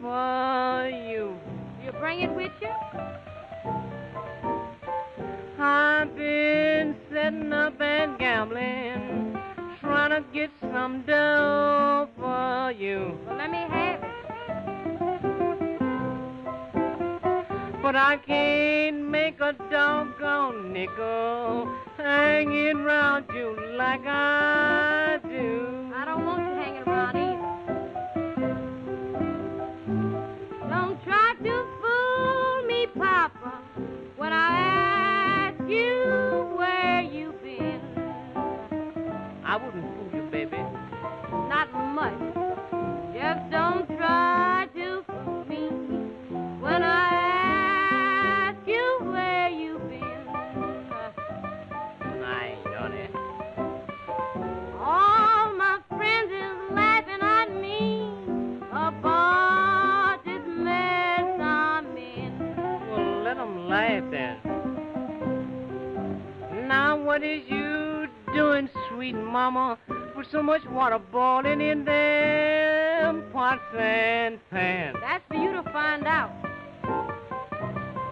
for you. You bring it with you? I've been sitting up and gambling, trying to get some dough for you. Well, let me have it. But I can't make a doggone nickel hanging round you like I do. What is you doing, sweet mama, with so much water boiling in them pots and pans? That's for you to find out.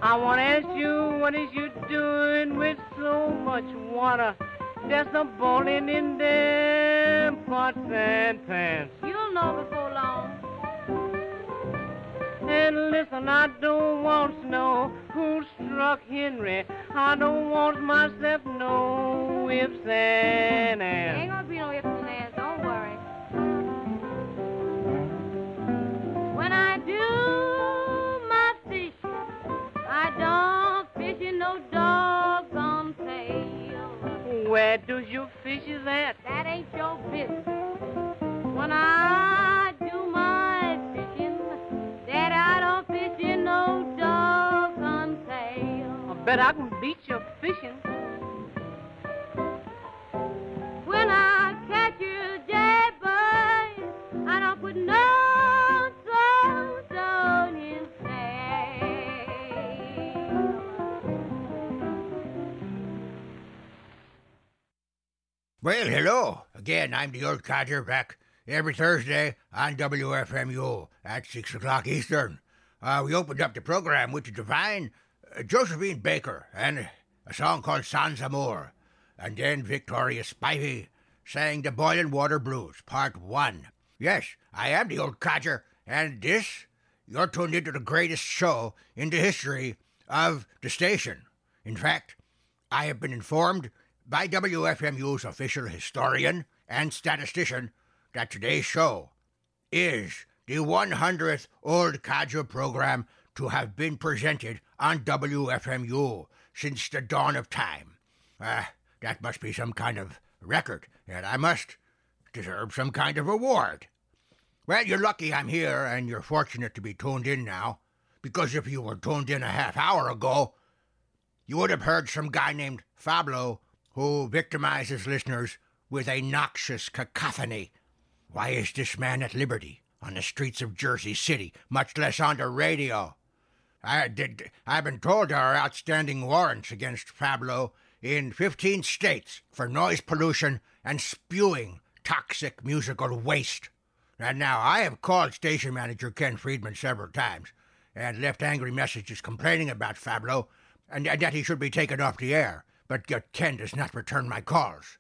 I want to ask you, what is you doing with so much water just a boiling in them pots and pans? You'll know before long. And listen, I don't want to know who struck Henry. I don't want myself no ifs and Ain't ands. gonna be no ifs and ands, don't worry. When I do my fishing, I don't fish in no doggone pail. Where does your fishes at? That ain't your business. When I Bet I can beat you fishing. When I catch you dead, boy, I don't put no salt on his face. Well, hello. Again, I'm the old codger back every Thursday on WFMU at 6 o'clock Eastern. Uh, we opened up the program with the divine uh, Josephine Baker and a song called Sans Amour. And then Victoria Spivey sang the Boiling Water Blues, Part 1. Yes, I am the old codger, and this, you're tuned into the greatest show in the history of the station. In fact, I have been informed by WFMU's official historian and statistician that today's show is the 100th Old Codger program to have been presented on WFMU since the dawn of time. Uh, that must be some kind of record, and I must deserve some kind of award. Well, you're lucky I'm here, and you're fortunate to be tuned in now, because if you were tuned in a half hour ago, you would have heard some guy named Fablo who victimizes listeners with a noxious cacophony. Why is this man at liberty on the streets of Jersey City, much less on the radio? I did, I've been told there are outstanding warrants against Fablo in 15 states for noise pollution and spewing toxic musical waste. And now I have called station manager Ken Friedman several times and left angry messages complaining about Fablo and that he should be taken off the air, but Ken does not return my calls.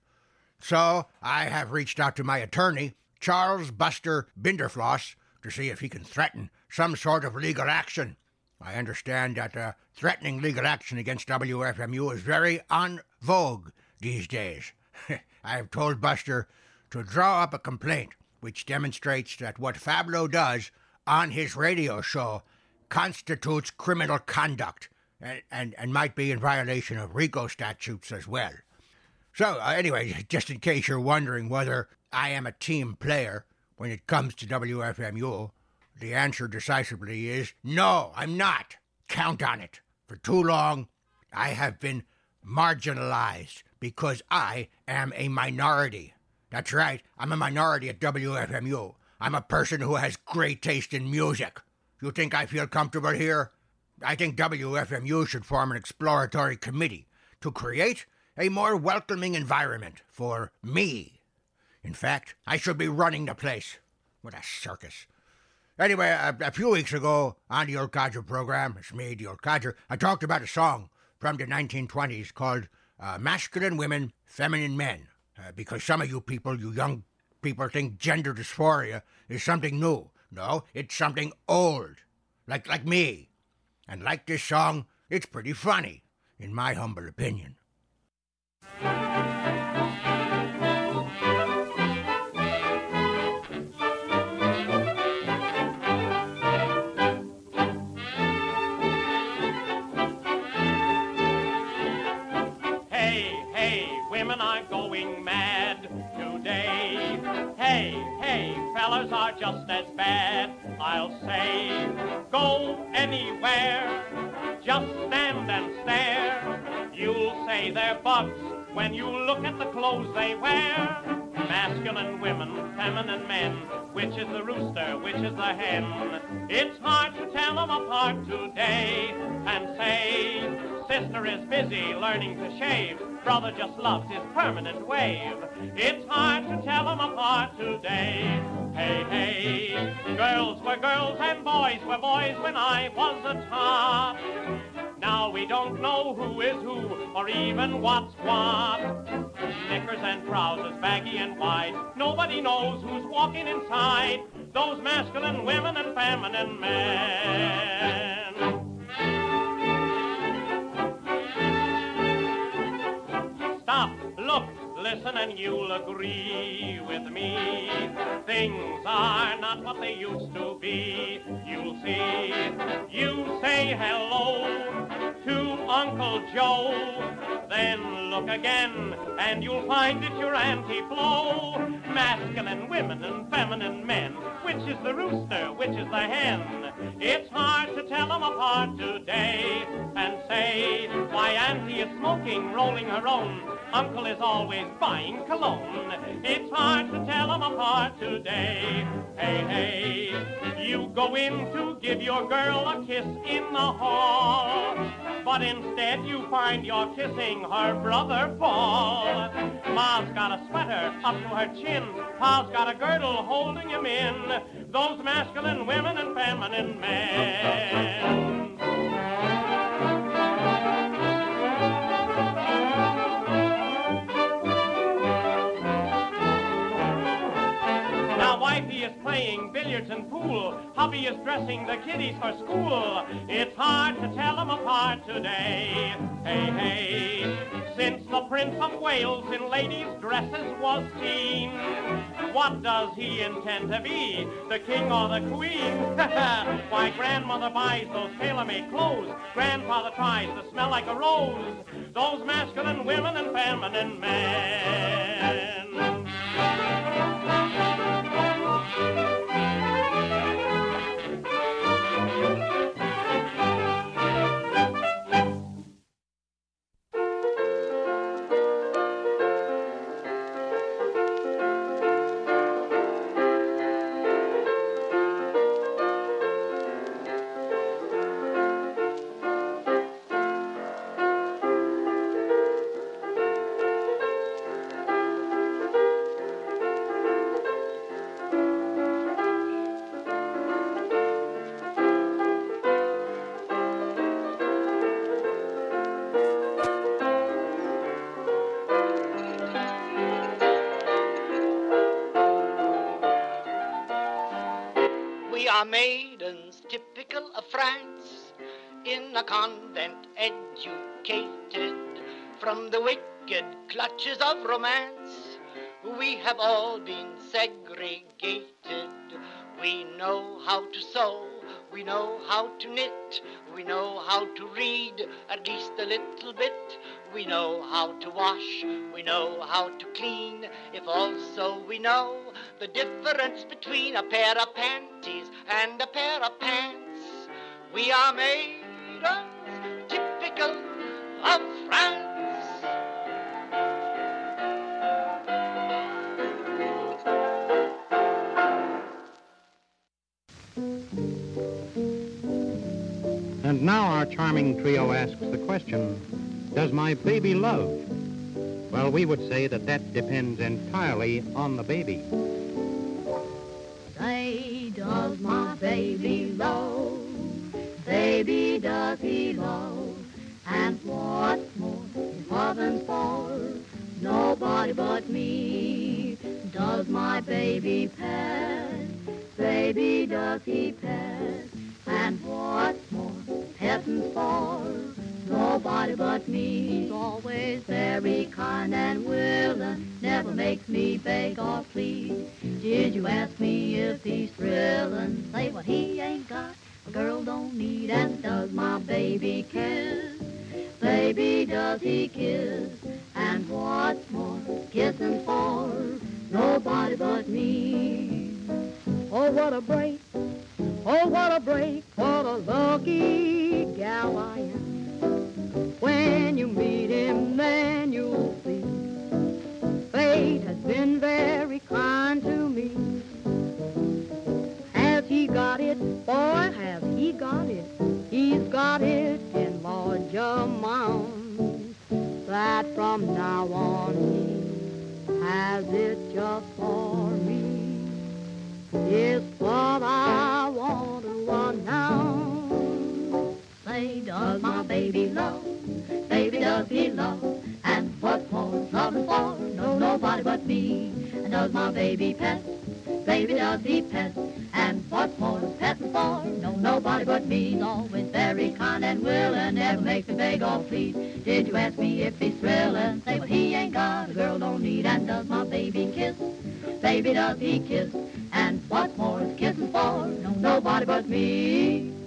So I have reached out to my attorney, Charles Buster Binderfloss, to see if he can threaten some sort of legal action. I understand that uh, threatening legal action against WFMU is very en vogue these days. I have told Buster to draw up a complaint which demonstrates that what Fablo does on his radio show constitutes criminal conduct and, and, and might be in violation of RICO statutes as well. So, uh, anyway, just in case you're wondering whether I am a team player when it comes to WFMU, the answer decisively is no, I'm not. Count on it. For too long, I have been marginalized because I am a minority. That's right, I'm a minority at WFMU. I'm a person who has great taste in music. You think I feel comfortable here? I think WFMU should form an exploratory committee to create a more welcoming environment for me. In fact, I should be running the place. What a circus. Anyway, a, a few weeks ago on the Old Codger program, it's me, the Old Codger, I talked about a song from the 1920s called uh, Masculine Women, Feminine Men. Uh, because some of you people, you young people, think gender dysphoria is something new. No, it's something old. Like, like me. And like this song, it's pretty funny, in my humble opinion. Going mad today. Hey, hey, fellas are just as bad. I'll say, go anywhere, just stand and stare. You'll say they're bugs when you look at the clothes they wear. Masculine women, feminine men, which is the rooster, which is the hen? It's hard to tell them apart today and say, sister is busy learning to shave, brother just loves his permanent wave. It's hard to tell them apart today. Hey, hey, girls were girls and boys were boys when I was a top. Now we don't know who is who or even what's what. Knickers and trousers, baggy and wide. Nobody knows who's walking inside those masculine women and feminine men. Listen, and you'll agree with me. Things are not what they used to be. You'll see. You say hello to Uncle Joe. Then look again, and you'll find it's your Auntie Flo. Masculine women and feminine men. Which is the rooster, which is the hen? It's hard to tell them apart today and say why Auntie is smoking, rolling her own. Uncle is always buying cologne. It's hard to tell them apart today. Hey, hey, you go in to give your girl a kiss in the hall. but instead you find you're kissing her brother Paul. Ma's got a sweater up to her chin, Pa's got a girdle holding him in. Those masculine women and feminine men. Playing billiards and pool. Hubby is dressing the kiddies for school. It's hard to tell them apart today. Hey, hey. Since the Prince of Wales in ladies' dresses was seen, what does he intend to be, the king or the queen? Why, grandmother buys those tailor-made clothes. Grandfather tries to smell like a rose. Those masculine women and feminine men. Are maidens typical of France, in a convent educated from the wicked clutches of romance. We have all been segregated. We know how to sew, we know how to knit, we know how to read at least a little bit. We know how to wash, we know how to clean, if also we know the difference between a pair of panties and a pair of pants. We are maidens typical of France. And now our charming trio asks the question, does my baby love? Well, we would say that that depends entirely on the baby. Say, does my baby love? Baby, does he love? And what's more, if heaven's for nobody but me. Does my baby pet? Baby, does he pet? And what's more, heaven's for nobody but me. He's always very kind and willing, never makes me beg or plead. Did you ask me if he's thrilling? Say what he ain't got, a girl don't need. And does my baby kiss? Baby, does he kiss? And what's more, kissing for nobody but me. Oh, what a break. Oh, what a break. What a lucky gal I am. When you meet him, then you'll see. Fate has been very kind to me. Has he got it? Boy, has he got it. He's got it in large amounts. That from now on he has it just for me. It's what I want to announce. Say, does my baby love? Baby, does he love? And what more love for? No, nobody but me. And does my baby pet? Baby, does he pet? And what more petting for? No, nobody but me. He's always very kind and willing, never makes me beg or plead. Did you ask me if he's thrilling? Say what he ain't got, a girl don't need. And does my baby kiss? Baby, does he kiss? And what more is kissing for? No, nobody but me.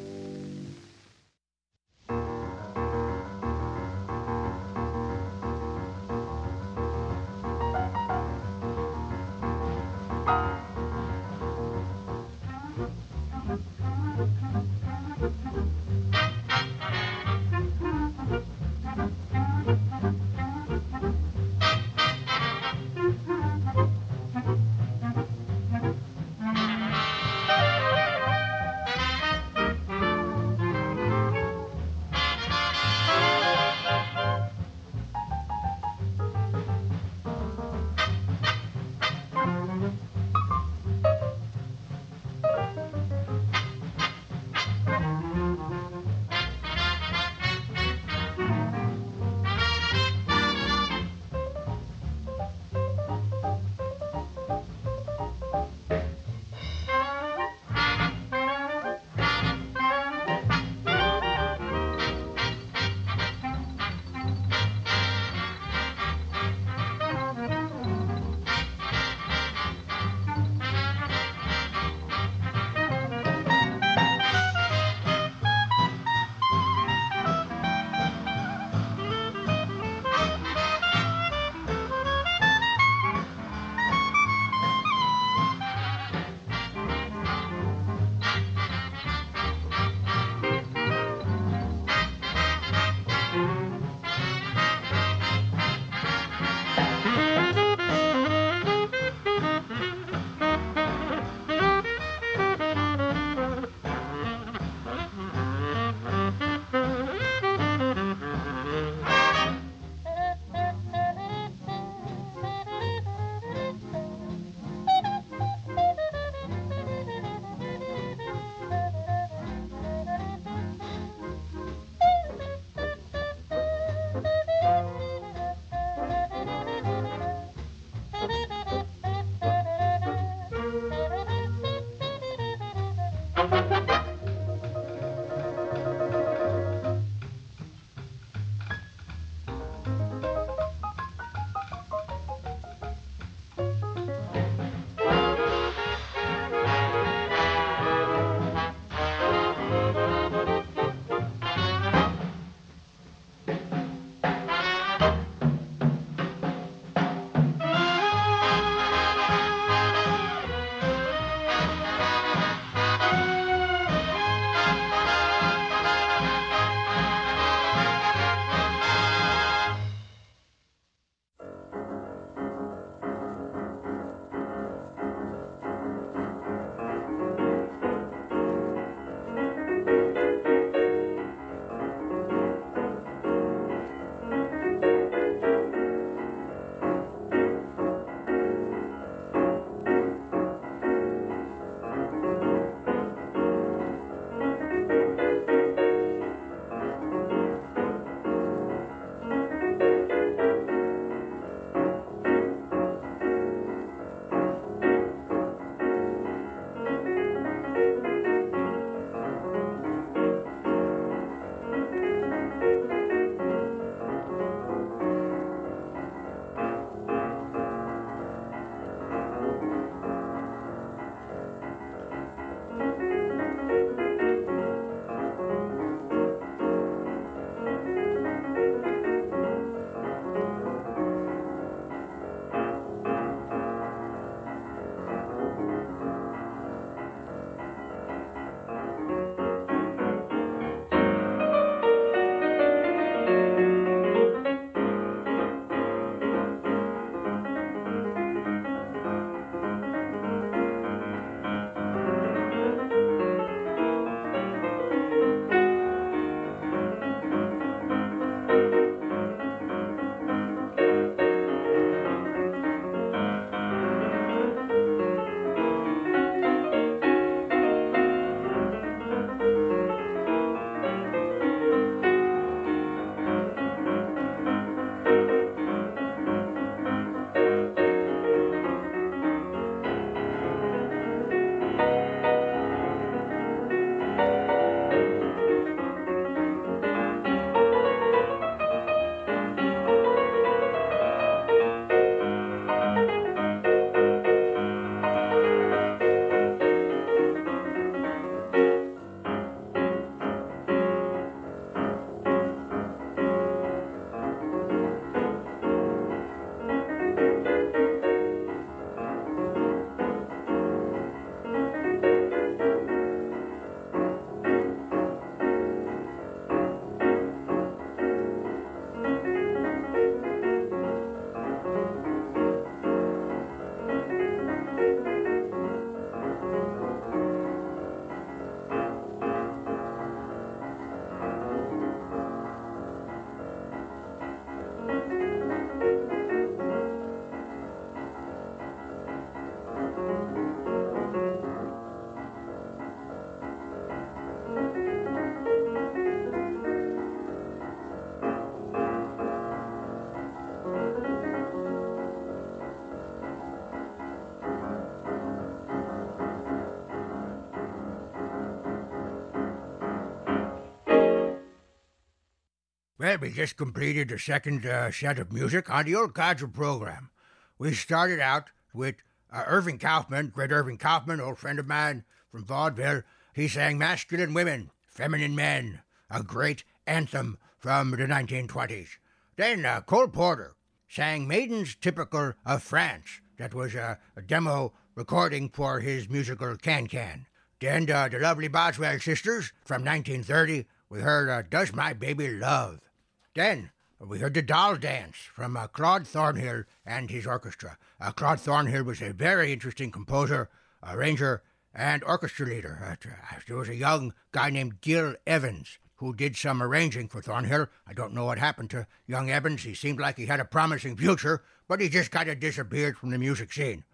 Well, we just completed the second uh, set of music on the old Codger program. We started out with uh, Irving Kaufman, great Irving Kaufman, old friend of mine from vaudeville. He sang Masculine Women, Feminine Men, a great anthem from the 1920s. Then uh, Cole Porter sang Maidens Typical of France. That was uh, a demo recording for his musical Can Can. Then uh, the lovely Boswell sisters from 1930, we heard uh, Does My Baby Love. Then we heard the Doll Dance from uh, Claude Thornhill and his orchestra. Uh, Claude Thornhill was a very interesting composer, arranger, and orchestra leader. Uh, there was a young guy named Gil Evans who did some arranging for Thornhill. I don't know what happened to young Evans. He seemed like he had a promising future, but he just kind of disappeared from the music scene.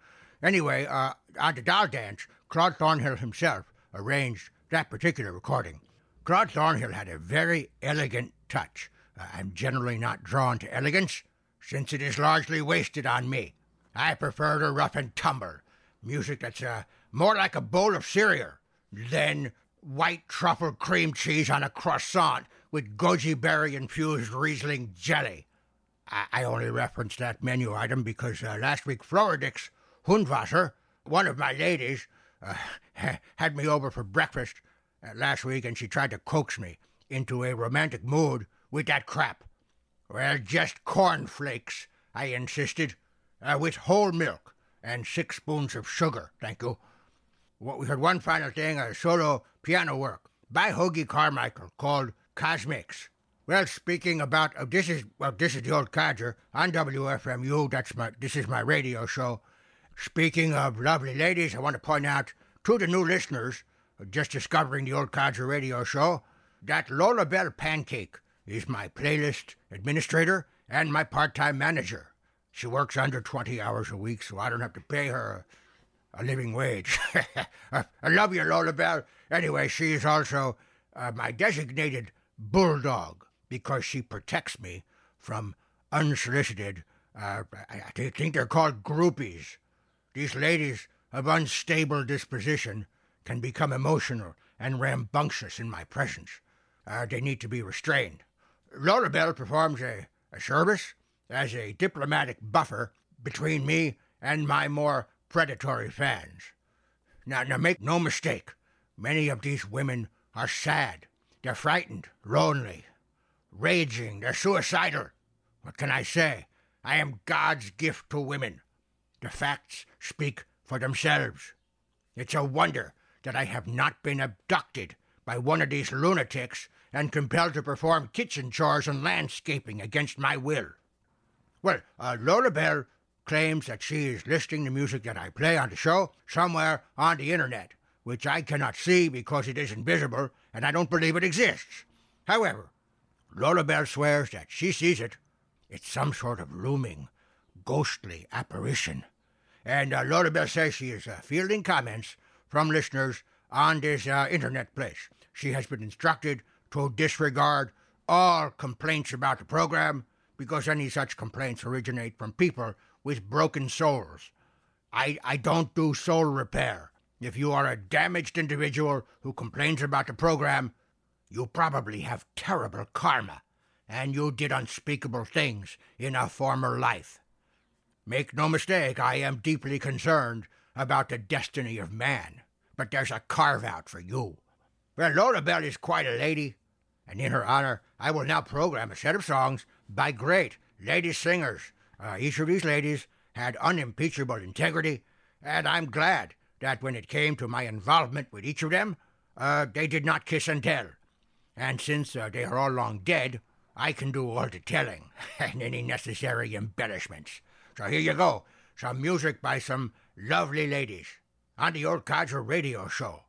Anyway, uh, on the Doll Dance, Claude Thornhill himself arranged that particular recording. Claude Thornhill had a very elegant touch. I'm generally not drawn to elegance, since it is largely wasted on me. I prefer the rough and tumble, music that's uh, more like a bowl of cereal than white truffle cream cheese on a croissant with goji berry infused Riesling jelly. I, I only reference that menu item because uh, last week Floridix Hundwasser, one of my ladies, uh, had me over for breakfast uh, last week and she tried to coax me into a romantic mood with that crap. Well, just cornflakes, I insisted, uh, with whole milk and six spoons of sugar, thank you. We heard one final thing, a solo piano work by Hoagy Carmichael called Cosmics. Well, speaking about uh, this is well, this is the old codger on WFMU. That's my this is my radio show. Speaking of lovely ladies, I want to point out to the new listeners just discovering the old codger radio show that Lola Bell Pancake is my playlist administrator and my part-time manager. She works under 20 hours a week, so I don't have to pay her a, a living wage. I love you, Lola Bell. Anyway, she is also uh, my designated bulldog because she protects me from unsolicited, uh, I, I think they're called groupies. These ladies of unstable disposition can become emotional and rambunctious in my presence. Uh, they need to be restrained. Lola Bell performs a, a service as a diplomatic buffer between me and my more predatory fans. Now, now make no mistake, many of these women are sad. They're frightened, lonely, raging, they're suicidal. What can I say? I am God's gift to women. The facts speak for themselves. It's a wonder that I have not been abducted by one of these lunatics and compelled to perform kitchen chores and landscaping against my will. Well, uh, Lola Bell claims that she is listing the music that I play on the show somewhere on the internet, which I cannot see because it isn't visible and I don't believe it exists. However, Lola Bell swears that she sees it. It's some sort of looming, ghostly apparition. And uh, Lola Bell says she is uh, fielding comments from listeners on this uh, internet place. She has been instructed to disregard all complaints about the program because any such complaints originate from people with broken souls. I, I don't do soul repair. If you are a damaged individual who complains about the program, you probably have terrible karma, and you did unspeakable things in a former life. Make no mistake, I am deeply concerned about the destiny of man, but there's a carve out for you. Well, Lola Bell is quite a lady, and in her honor, I will now program a set of songs by great lady singers. Uh, each of these ladies had unimpeachable integrity, and I'm glad that when it came to my involvement with each of them, uh, they did not kiss and tell. And since uh, they are all long dead, I can do all the telling and any necessary embellishments. So here you go, some music by some lovely ladies on the Old Codger radio show.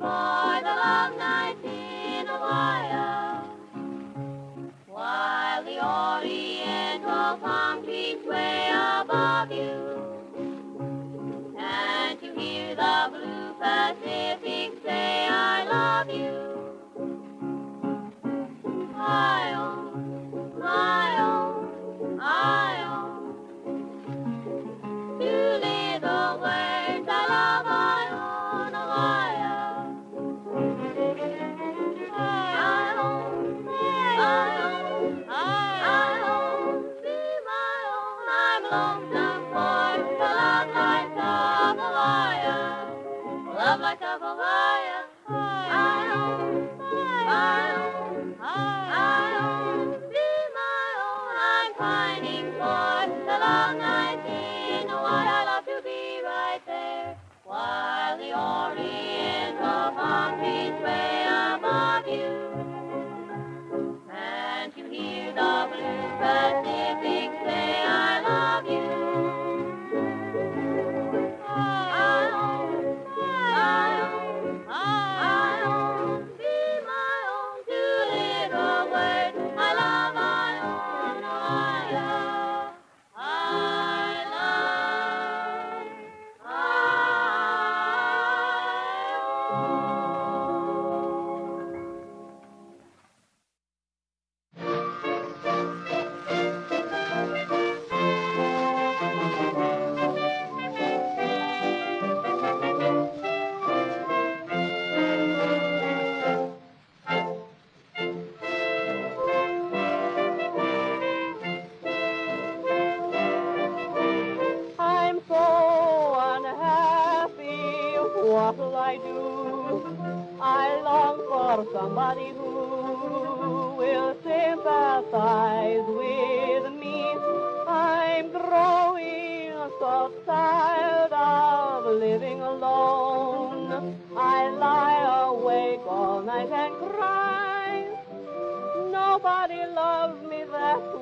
for the long night in Hawaii. While the oriental palm trees sway above you, and you hear the blue Pacific say, I love you. I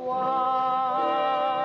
that's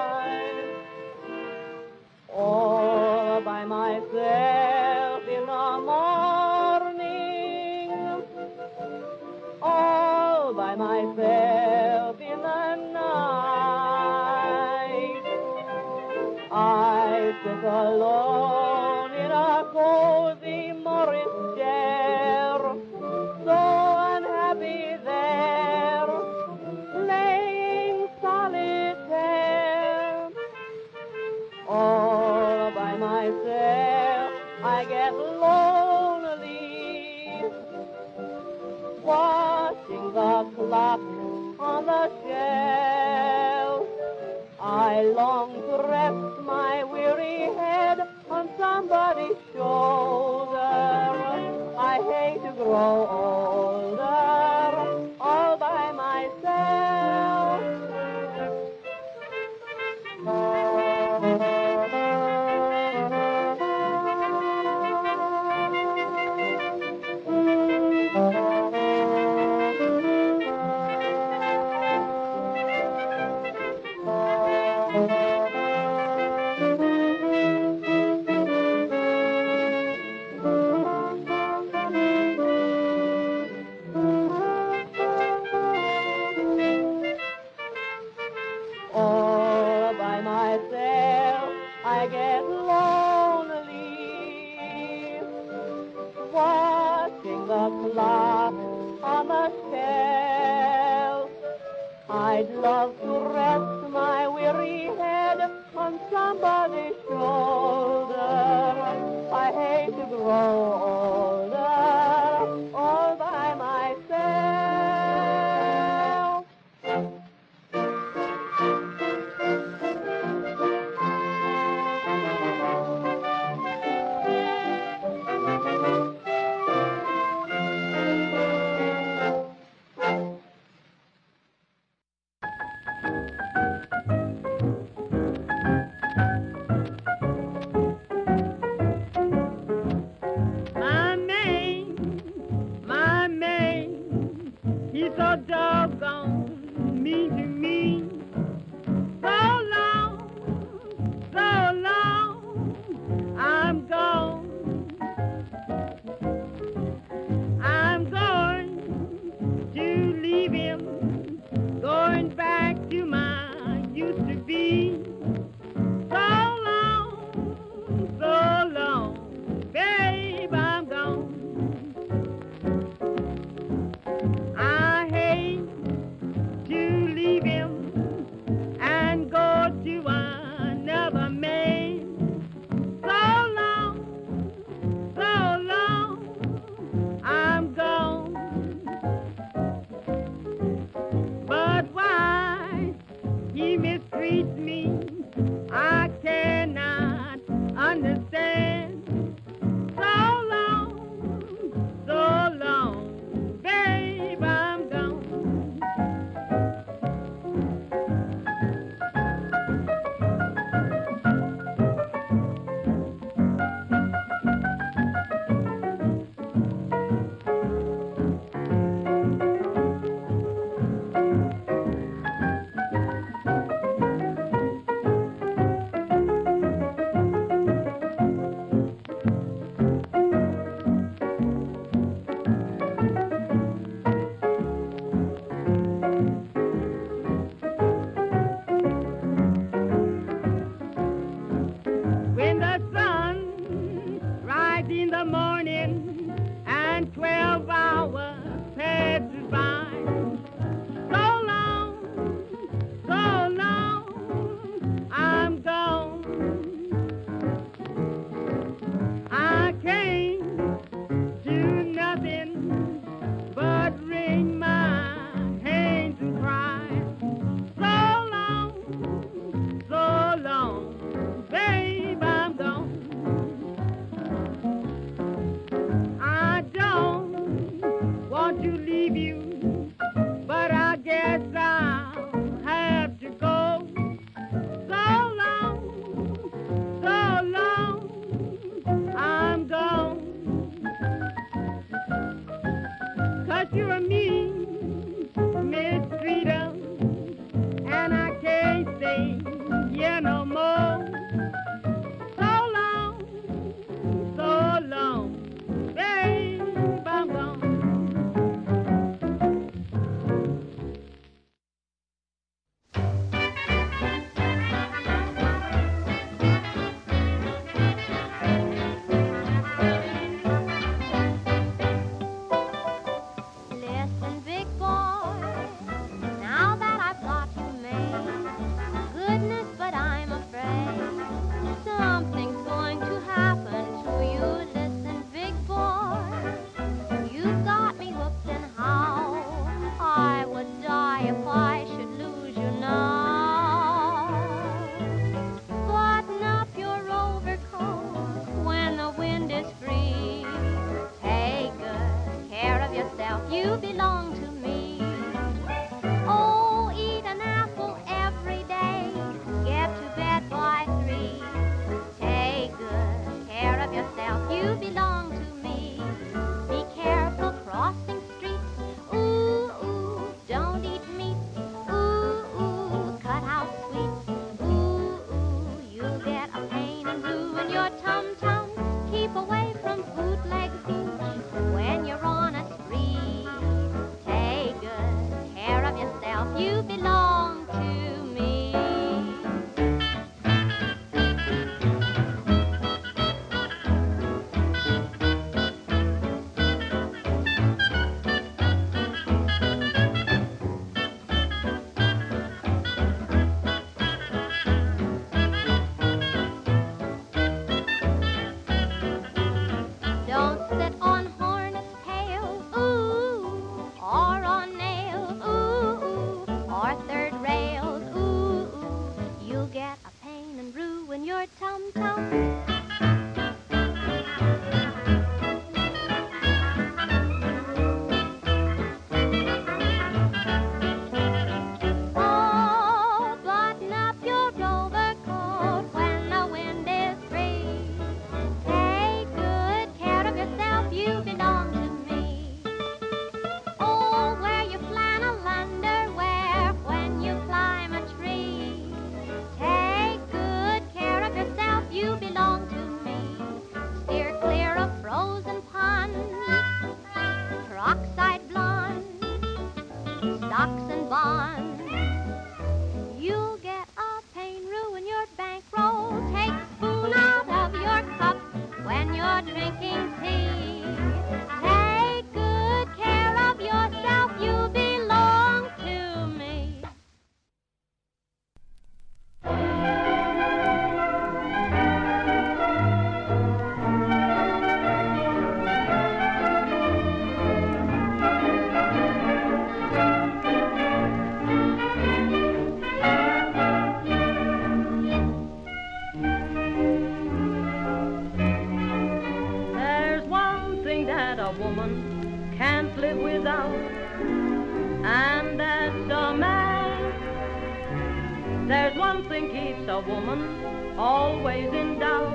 a woman always in doubt,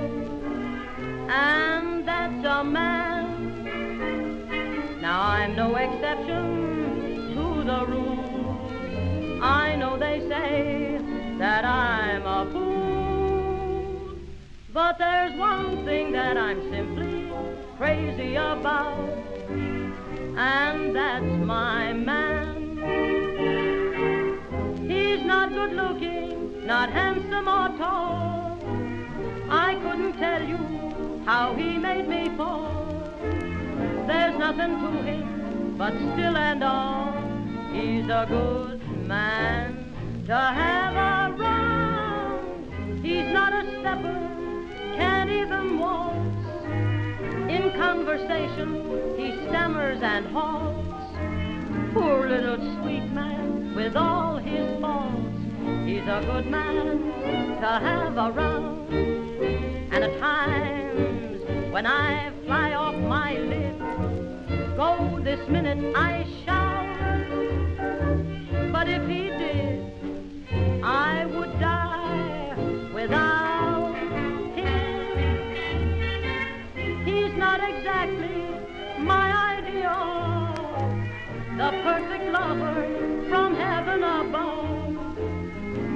and that's a man. Now I'm no exception to the rule. I know they say that I'm a fool. But there's one thing that I'm simply crazy about, and that's my man. He's not good looking, not handsome or tall. I couldn't tell you how he made me fall. There's nothing to him, but still and all, he's a good man to have around. He's not a stepper, can't even waltz. In conversation, he stammers and halts. Poor little sweet man with all his faults. He's a good man to have around. And at times, when I fly off my lid, go this minute I shout. But if he did, I would die without him. He's not exactly my ideal, the perfect lover from heaven above.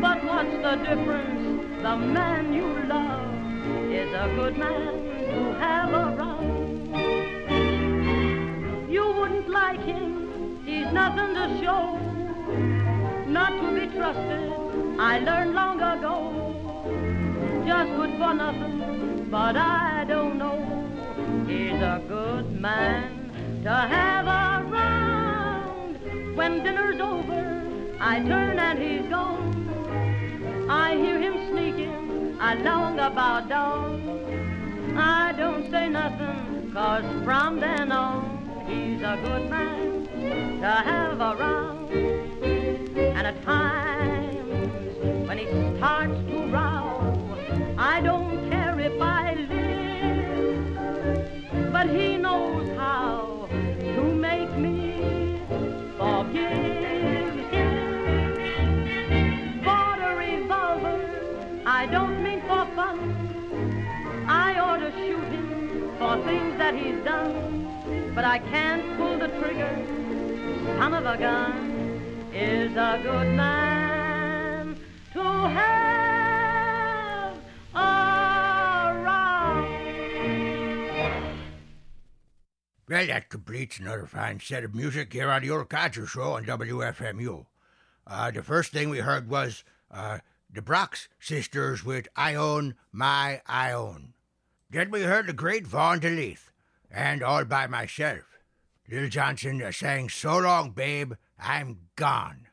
But what's the difference? The man you love is a good man to have around. You wouldn't like him, he's nothing to show. Not to be trusted, I learned long ago. Just good for nothing, but I don't know. He's a good man to have around. When dinner's over, I turn and he's gone. I hear him sneaking along about dawn. I don't say nothing, cause from then on, he's a good man to have around. And at times, when he starts to row, I don't care if I live, but he that he's done, but I can't pull the trigger. Son of a gun is a good man to have around. Well, that completes another fine set of music here on the Old Codger Show on WFMU. Uh, the first thing we heard was uh, the Brox sisters with I Own My I Own. Then we heard the great Vaughn DeLeith and All By Myself. Lil Johnson sang So Long, Babe, I'm Gone.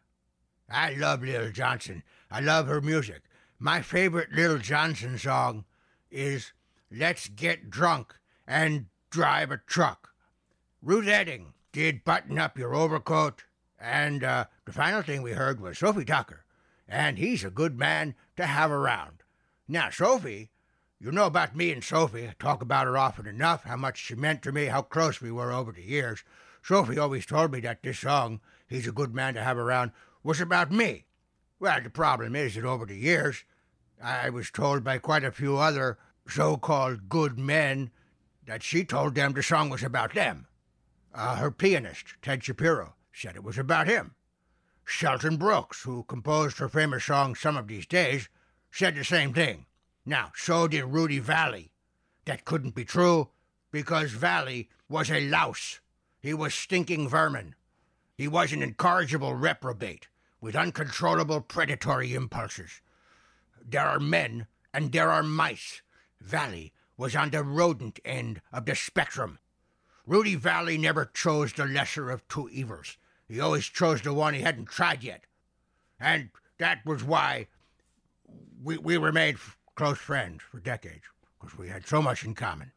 I love Lil Johnson. I love her music. My favorite Lil Johnson song is Let's Get Drunk and Drive a Truck. Ruth Etting did Button Up Your Overcoat, and uh, the final thing we heard was Sophie Tucker, and he's a good man to have around. Now, Sophie You know about me and Sophie. I talk about her often enough, how much she meant to me, how close we were over the years. Sophie always told me that this song, He's a Good Man to Have Around, was about me. Well, the problem is that over the years, I was told by quite a few other so called good men that she told them the song was about them. Uh, her pianist, Ted Shapiro, said it was about him. Shelton Brooks, who composed her famous song Some of These Days, said the same thing. Now, so did Rudy Vallee. That couldn't be true because Vallee was a louse. He was stinking vermin. He was an incorrigible reprobate with uncontrollable predatory impulses. There are men and there are mice. Vallee was on the rodent end of the spectrum. Rudy Vallee never chose the lesser of two evils. He always chose the one he hadn't tried yet. And that was why we, we remained close friends for decades, because we had so much in common.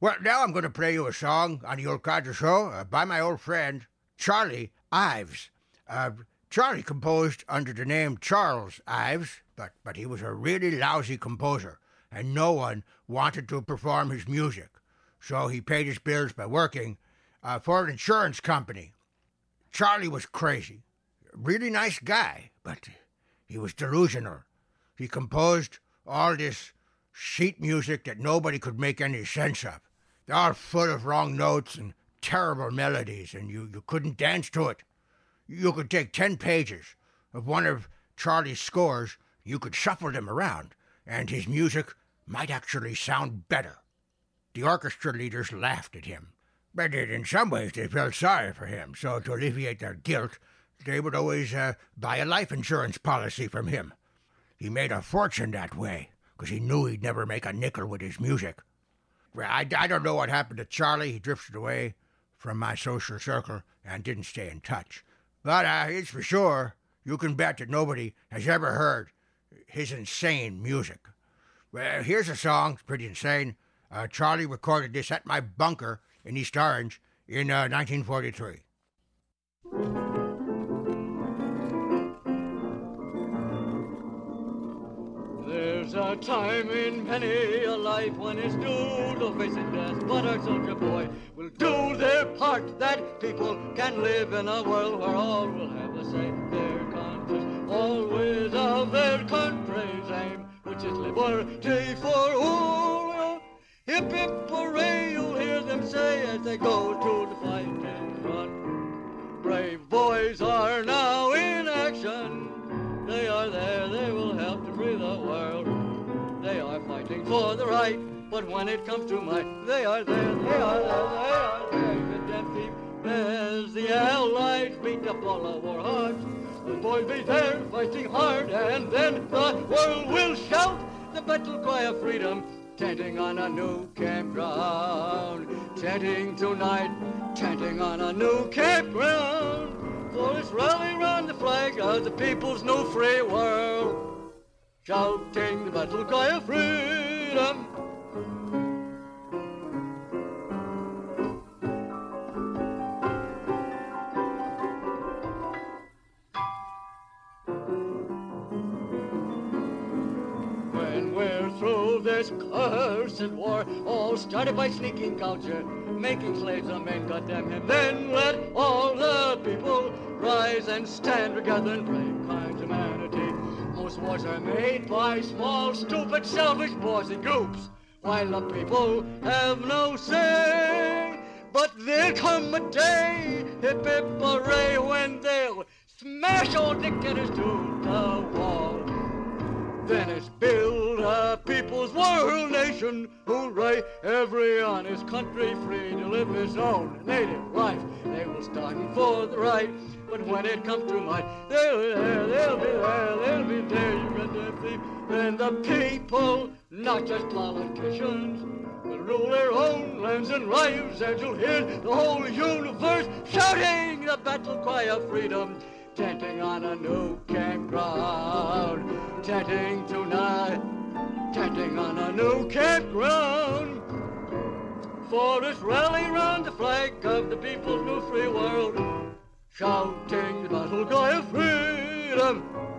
Well, now I'm going to play you a song on the Old Codger Show uh, by my old friend, Charlie Ives. Uh, Charlie composed under the name Charles Ives, but, but he was a really lousy composer, and no one wanted to perform his music. So he paid his bills by working uh, for an insurance company. Charlie was crazy. Really nice guy, but he was delusional. He composed all this sheet music that nobody could make any sense of. They're all full of wrong notes and terrible melodies, and you, you couldn't dance to it. You could take 10 pages of one of Charlie's scores, you could shuffle them around, and his music might actually sound better. The orchestra leaders laughed at him, but in some ways they felt sorry for him, so to alleviate their guilt, they would always uh, buy a life insurance policy from him. He made a fortune that way, because he knew he'd never make a nickel with his music. I, I don't know what happened to Charlie. He drifted away from my social circle and didn't stay in touch. But uh, it's for sure, you can bet that nobody has ever heard his insane music. Well, here's a song, it's pretty insane. Uh, Charlie recorded this at my bunker in East Orange in uh, 1943. There's a time in many a life when it's due to facing death, but our soldier boy will do their part that people can live in a world where all will have the same their conscience, always of their country's aim, which is liberty for all. Hip hip hooray, you'll hear them say as they go to the fighting front. Brave boys are now in action. They are there, they will help to for the right, but when it comes to might, they are there, they are there, they are there. Good and deep as the Allies beat up all our hearts. The boys be there fighting hard, and then the world will shout the battle cry of freedom. Tenting on a new campground, tenting tonight, tenting on a new campground. For it's rally round the flag of the people's new free world, shouting the battle cry of freedom. When we're through this cursed war, all started by sneaking culture, making slaves of men, goddamn him. Then let all the people rise and stand together and humanity. Wars are made by small, stupid, selfish boys and groups, while the people have no say. But there'll come a day, hip hip hooray, when they'll smash all dictators to the wall. Then it's build a people's world nation. Hooray, every honest country free to live his own native life. They will stand for the right, but when it comes to might, they'll be there, they'll be there, they'll be there. Then the people, not just politicians, will rule their own lands and lives, and you'll hear the whole universe shouting the battle cry of freedom tenting on a new campground, tenting tonight, tenting on a new campground. For it's rally round the flag of the people's new free world, shouting the battle cry of freedom.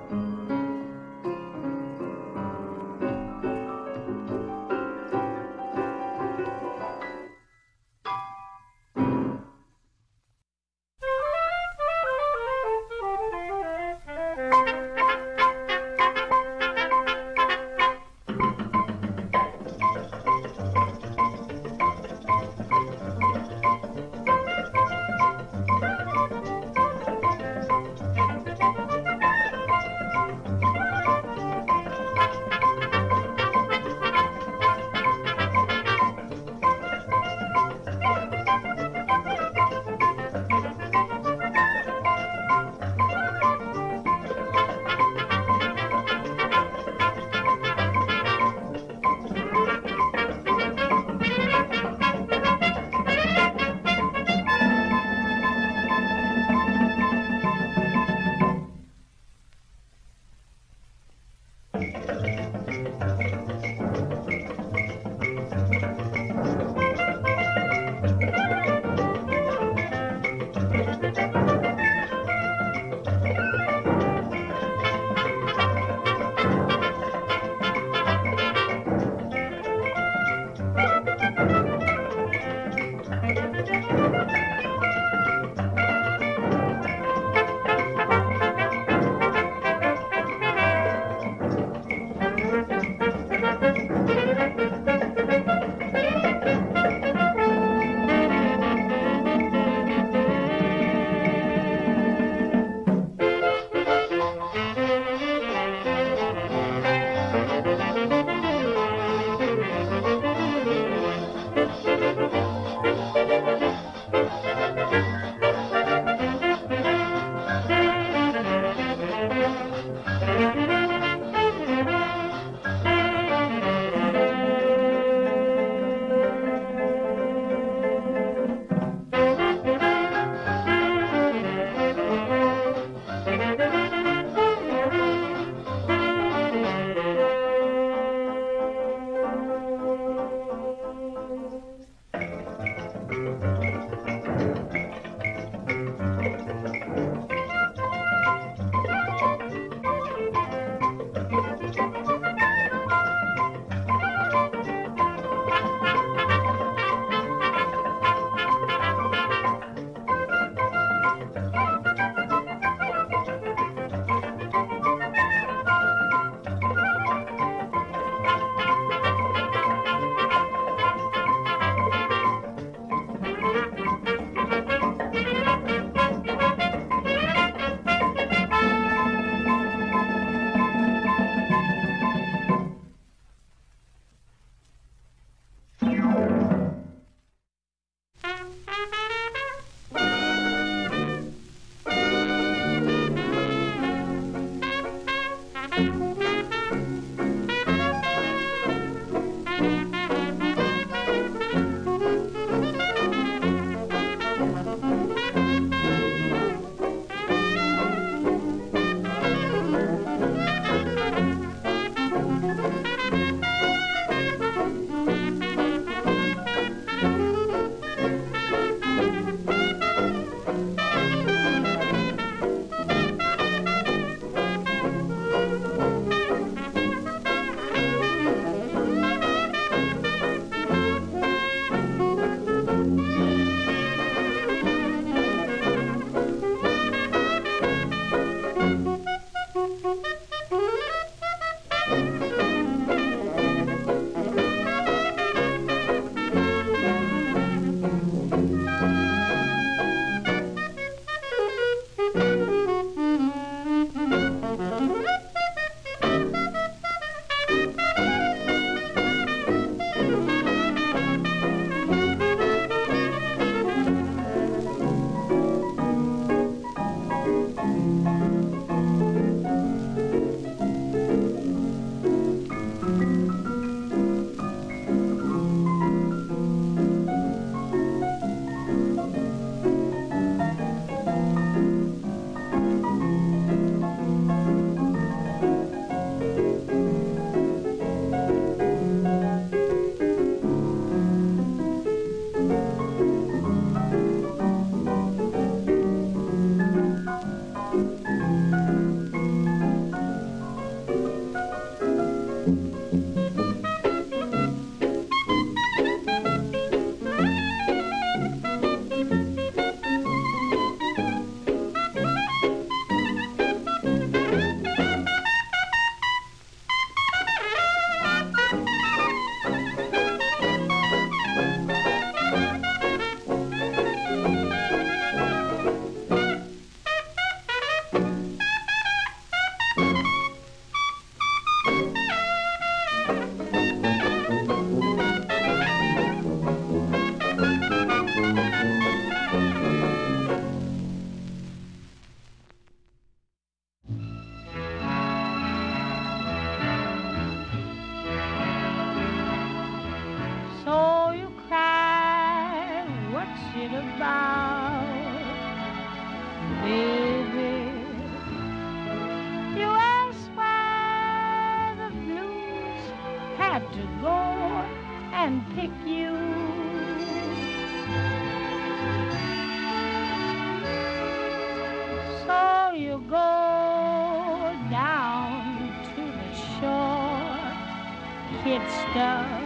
Stuff.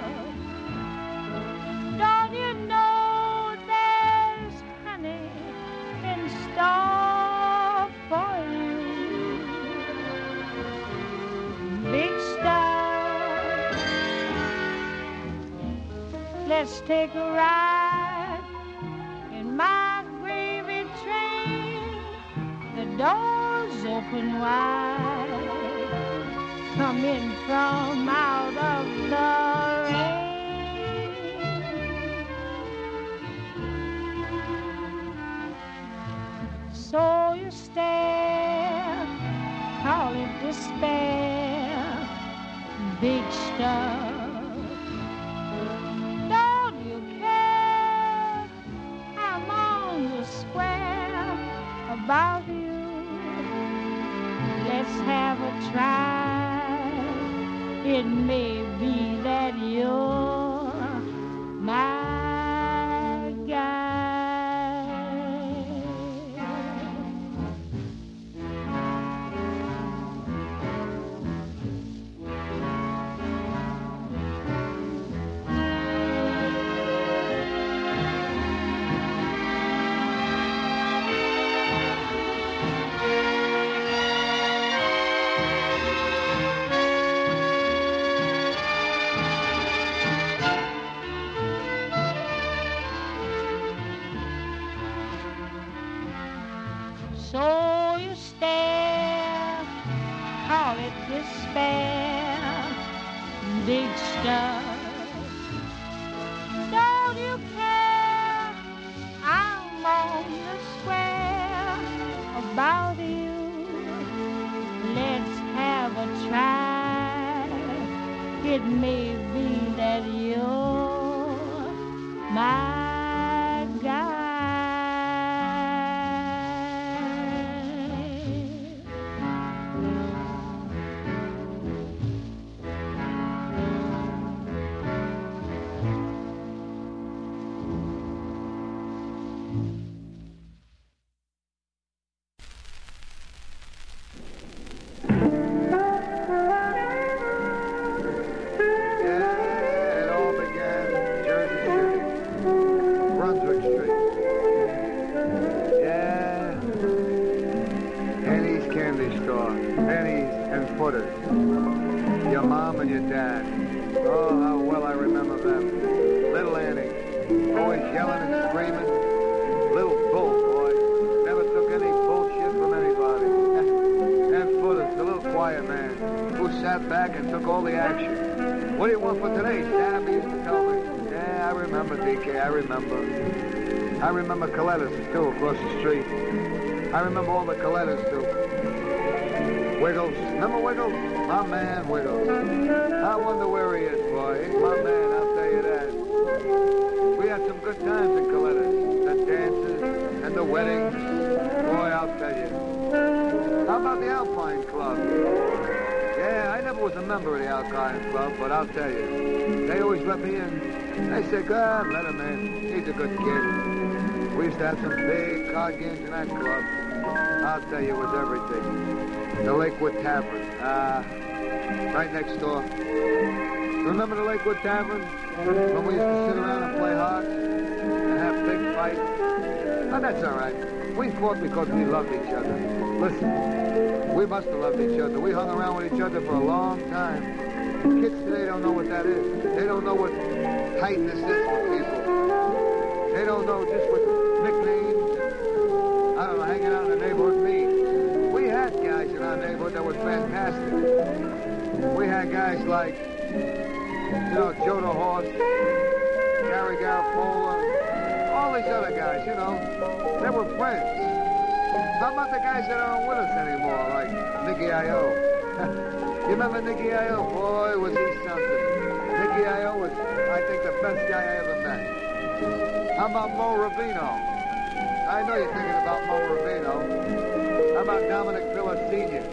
Don't you know there's honey in store for you? Big stuff. Let's take a ride in my gravy train. The doors open wide. Come in from out It It may be that you're my of Club, but I'll tell you. They always let me in. They said, God, let him in. He's a good kid. We used to have some big card games in that club. I'll tell you, it was everything. The Lakewood Tavern. Ah, right next door. Remember the Lakewood Tavern? When we used to sit around and play hearts and have big fights? Oh, that's all right. We fought because we loved each other. Listen, we must have loved each other. We hung around with each other for a long time. Kids today don't know what that is. They don't know what tightness is for people. They don't know just what nicknames and, I don't know, hanging out in the neighborhood means. We had guys in our neighborhood that were fantastic. We had guys like, you know, Joe the Horse, Gary Garapola, all these other guys, you know. They were friends. How about the guys that aren't with us anymore, like Nicky Io? you remember Nicky Io? Boy, was he something. Nicky Io was, I think, the best guy I ever met. How about Mo Ravino? I know you're thinking about Mo Ravino. How about Dominic Villa Sr.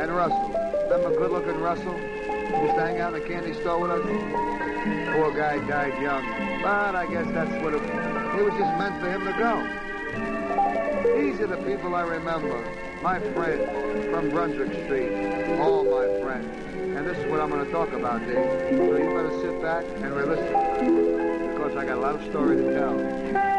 and Russell? Remember good-looking Russell? Used to hang out in the candy store with us? poor guy died young. But I guess that's what it, was. it was just meant for him to go. These are the people I remember. My friends from Brunswick Street. All my friends. And this is what I'm going to talk about, Dave. So you better sit back and listen. Because I got a lot of story to tell.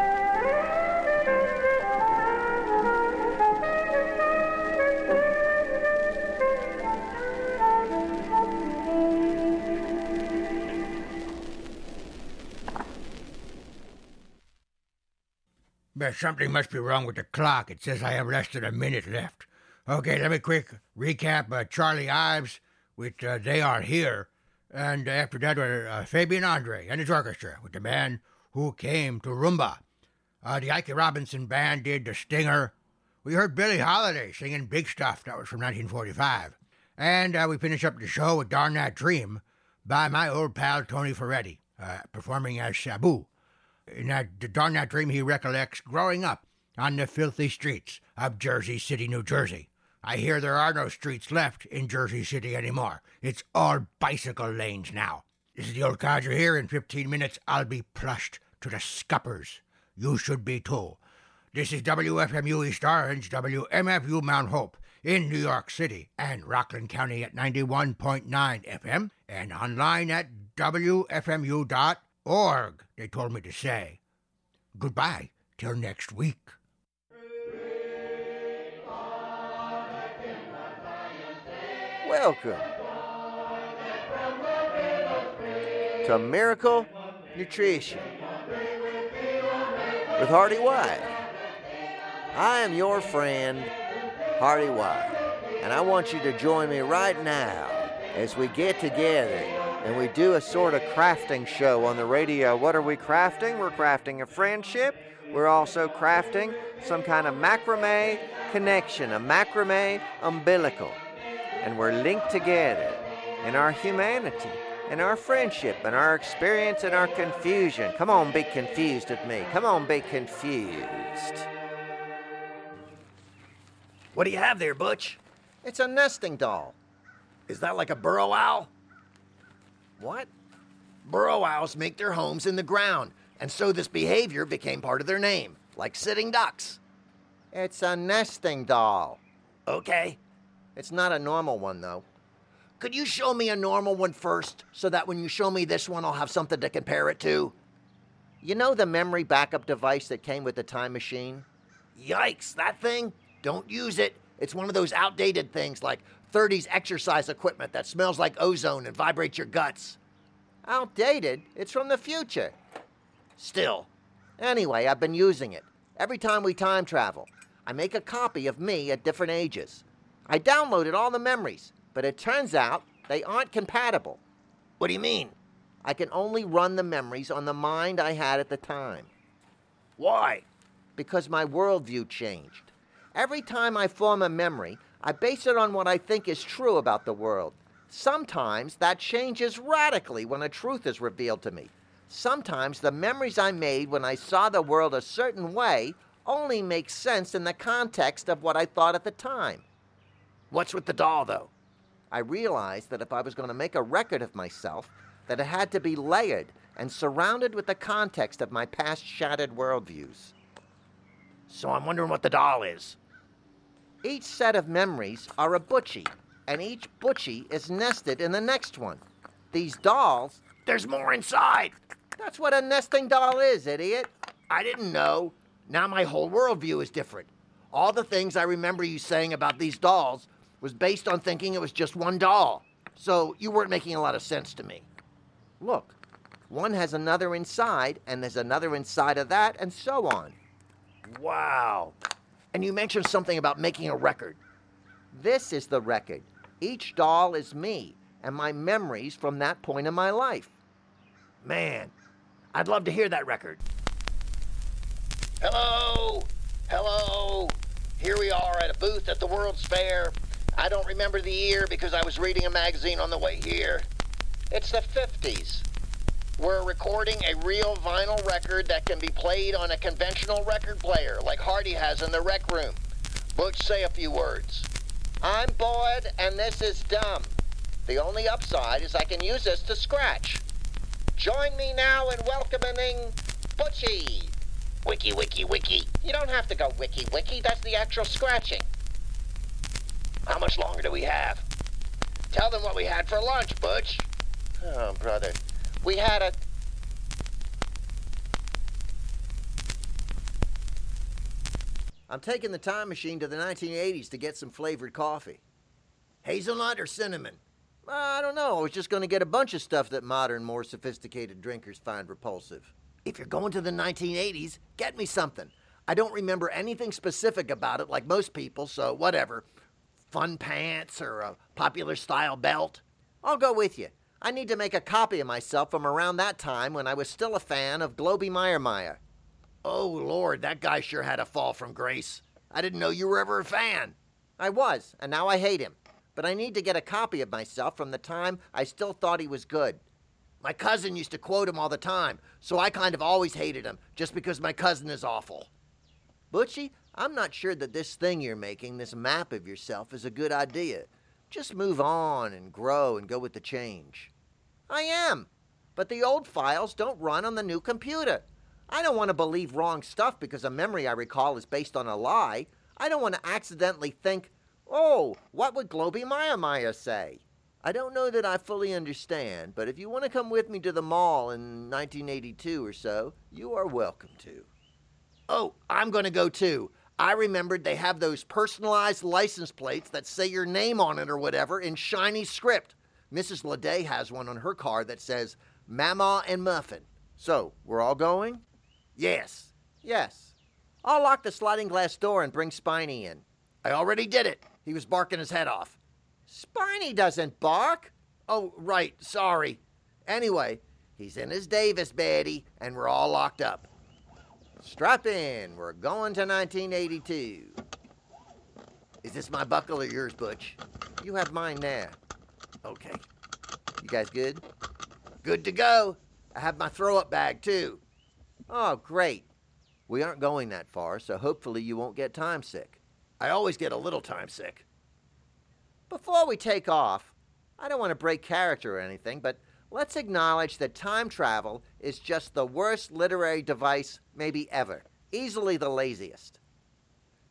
But something must be wrong with the clock. It says I have less than a minute left. Okay, let me quick recap uh, Charlie Ives with uh, They Are Here. And after that, uh, Fabian Andre and his orchestra with the man who came to Rumba. Uh, the Ike Robinson band did The Stinger. We heard Billie Holiday singing Big Stuff. That was from 1945. And uh, we finish up the show with Darn That Dream by my old pal Tony Ferretti, uh, performing as Sabu. In that Darn That Dream, he recollects growing up on the filthy streets of Jersey City, New Jersey. I hear there are no streets left in Jersey City anymore. It's all bicycle lanes now. This is the old codger here. In 15 minutes, I'll be plushed to the scuppers. You should be too. This is WFMU East Orange, WMFU Mount Hope in New York City and Rockland County at 91.9 FM and online at WFMU.org, they told me to say. Goodbye till next week. Welcome to Miracle Nutrition with Hardy White. I am your friend, Hardy White, and I want you to join me right now as we get together and we do a sort of crafting show on the radio. What are we crafting? We're crafting a friendship. We're also crafting some kind of macrame connection, a macrame umbilical. And we're linked together in our humanity, in our friendship, in our experience, in our confusion. Come on, be confused with me. Come on, be confused. What do you have there, Butch? It's a nesting doll. Is that like a burrow owl? What? Burrow owls make their homes in the ground, and so this behavior became part of their name, like sitting ducks. It's a nesting doll. Okay. It's not a normal one, though. Could you show me a normal one first, so that when you show me this one, I'll have something to compare it to? You know the memory backup device that came with the time machine? Yikes, that thing? Don't use it. It's one of those outdated things like 30s exercise equipment that smells like ozone and vibrates your guts. Outdated? It's from the future. Still. Anyway, I've been using it. Every time we time travel, I make a copy of me at different ages. I downloaded all the memories, but it turns out they aren't compatible. What do you mean? I can only run the memories on the mind I had at the time. Why? Because my worldview changed. Every time I form a memory, I base it on what I think is true about the world. Sometimes that changes radically when a truth is revealed to me. Sometimes the memories I made when I saw the world a certain way only make sense in the context of what I thought at the time. What's with the doll, though? I realized that if I was going to make a record of myself, that it had to be layered and surrounded with the context of my past shattered worldviews. So I'm wondering what the doll is. Each set of memories are a butchie, and each butchie is nested in the next one. These dolls. There's more inside. That's what a nesting doll is, idiot. I didn't know. Now my whole worldview is different. All the things I remember you saying about these dolls was based on thinking it was just one doll. So you weren't making a lot of sense to me. Look, one has another inside, and there's another inside of that, and so on. Wow. And you mentioned something about making a record. This is the record. Each doll is me and my memories from that point in my life. Man, I'd love to hear that record. Hello! Hello! Here we are at a booth at the World's Fair. I don't remember the year because I was reading a magazine on the way here. It's the 50s. We're recording a real vinyl record that can be played on a conventional record player like Hardy has in the rec room. Butch, say a few words. I'm bored and this is dumb. The only upside is I can use this to scratch. Join me now in welcoming Butchie. Wiki, wiki, wiki. You don't have to go wiki, wiki. That's the actual scratching. How much longer do we have? Tell them what we had for lunch, Butch. Oh, brother. We had a. I'm taking the time machine to the 1980s to get some flavored coffee. Hazelnut or cinnamon? I don't know. I was just going to get a bunch of stuff that modern, more sophisticated drinkers find repulsive. If you're going to the 1980s, get me something. I don't remember anything specific about it, like most people, so whatever. Fun pants or a popular style belt. I'll go with you. I need to make a copy of myself from around that time when I was still a fan of Globy Meyermeyer. Oh, Lord, that guy sure had a fall from grace. I didn't know you were ever a fan. I was, and now I hate him. But I need to get a copy of myself from the time I still thought he was good. My cousin used to quote him all the time, so I kind of always hated him just because my cousin is awful. Butchie, I'm not sure that this thing you're making, this map of yourself, is a good idea. Just move on and grow and go with the change. I am, but the old files don't run on the new computer. I don't want to believe wrong stuff because a memory I recall is based on a lie. I don't want to accidentally think, oh, what would Globy Meyermeyer say? I don't know that I fully understand, but if you want to come with me to the mall in 1982 or so, you are welcome to. Oh, I'm going to go too. I remembered they have those personalized license plates that say your name on it or whatever in shiny script. Mrs. Leday has one on her car that says Mama and Muffin. So, we're all going? Yes. Yes. I'll lock the sliding glass door and bring Spiny in. I already did it. He was barking his head off. Spiny doesn't bark. Oh, right. Sorry. Anyway, he's in his Davis, Betty, and we're all locked up. Strap in. We're going to 1982. Is this my buckle or yours, Butch? You have mine now. Okay. You guys good? Good to go. I have my throw up bag, too. Oh, great. We aren't going that far, so hopefully you won't get time sick. I always get a little time sick. Before we take off, I don't want to break character or anything, but let's acknowledge that time travel is just the worst literary device maybe ever. Easily the laziest.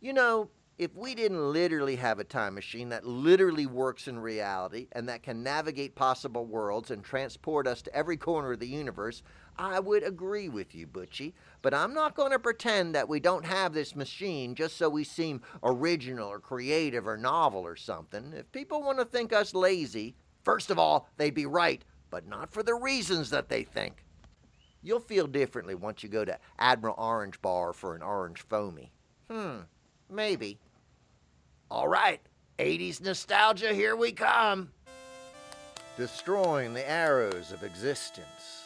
You know, if we didn't literally have a time machine that literally works in reality and that can navigate possible worlds and transport us to every corner of the universe, I would agree with you, Butchie. But I'm not going to pretend that we don't have this machine just so we seem original or creative or novel or something. If people want to think us lazy, first of all, they'd be right, but not for the reasons that they think. You'll feel differently once you go to Admiral Orange Bar for an orange foamy. Hmm, maybe. All right, 80s nostalgia, here we come. Destroying the arrows of existence.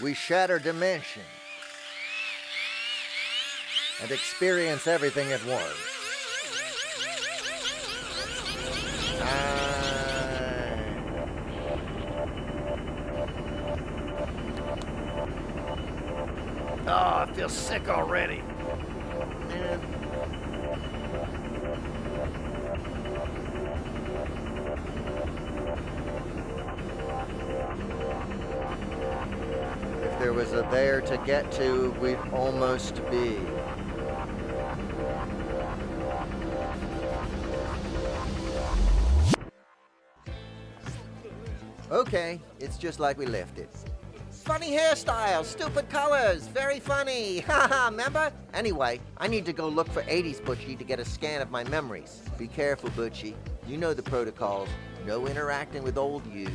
We shatter dimension and experience everything at once. Oh, I feel sick already. Man. If there was a there to get to, we'd almost be. Okay, it's just like we left it. Funny hairstyles, stupid colors, very funny. Haha, remember? Anyway, I need to go look for 80s Butchie to get a scan of my memories. Be careful, Butchie. You know the protocols. No interacting with old you.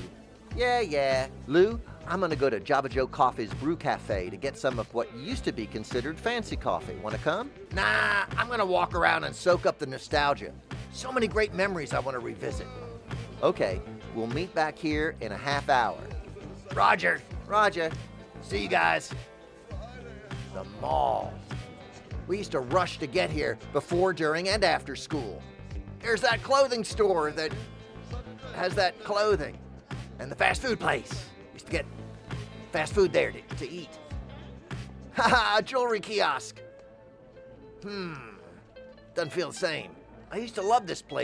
Yeah, yeah. Lou, I'm gonna go to Jabba Joe Coffee's Brew Cafe to get some of what used to be considered fancy coffee. Wanna come? Nah, I'm gonna walk around and soak up the nostalgia. So many great memories I wanna revisit. Okay, we'll meet back here in a half hour. Roger. Roger. See you guys. The mall. We used to rush to get here before, during, and after school. There's that clothing store that has that clothing. And the fast food place. Used to get fast food there to, to eat. Haha, jewelry kiosk. Hmm. Doesn't feel the same. I used to love this place.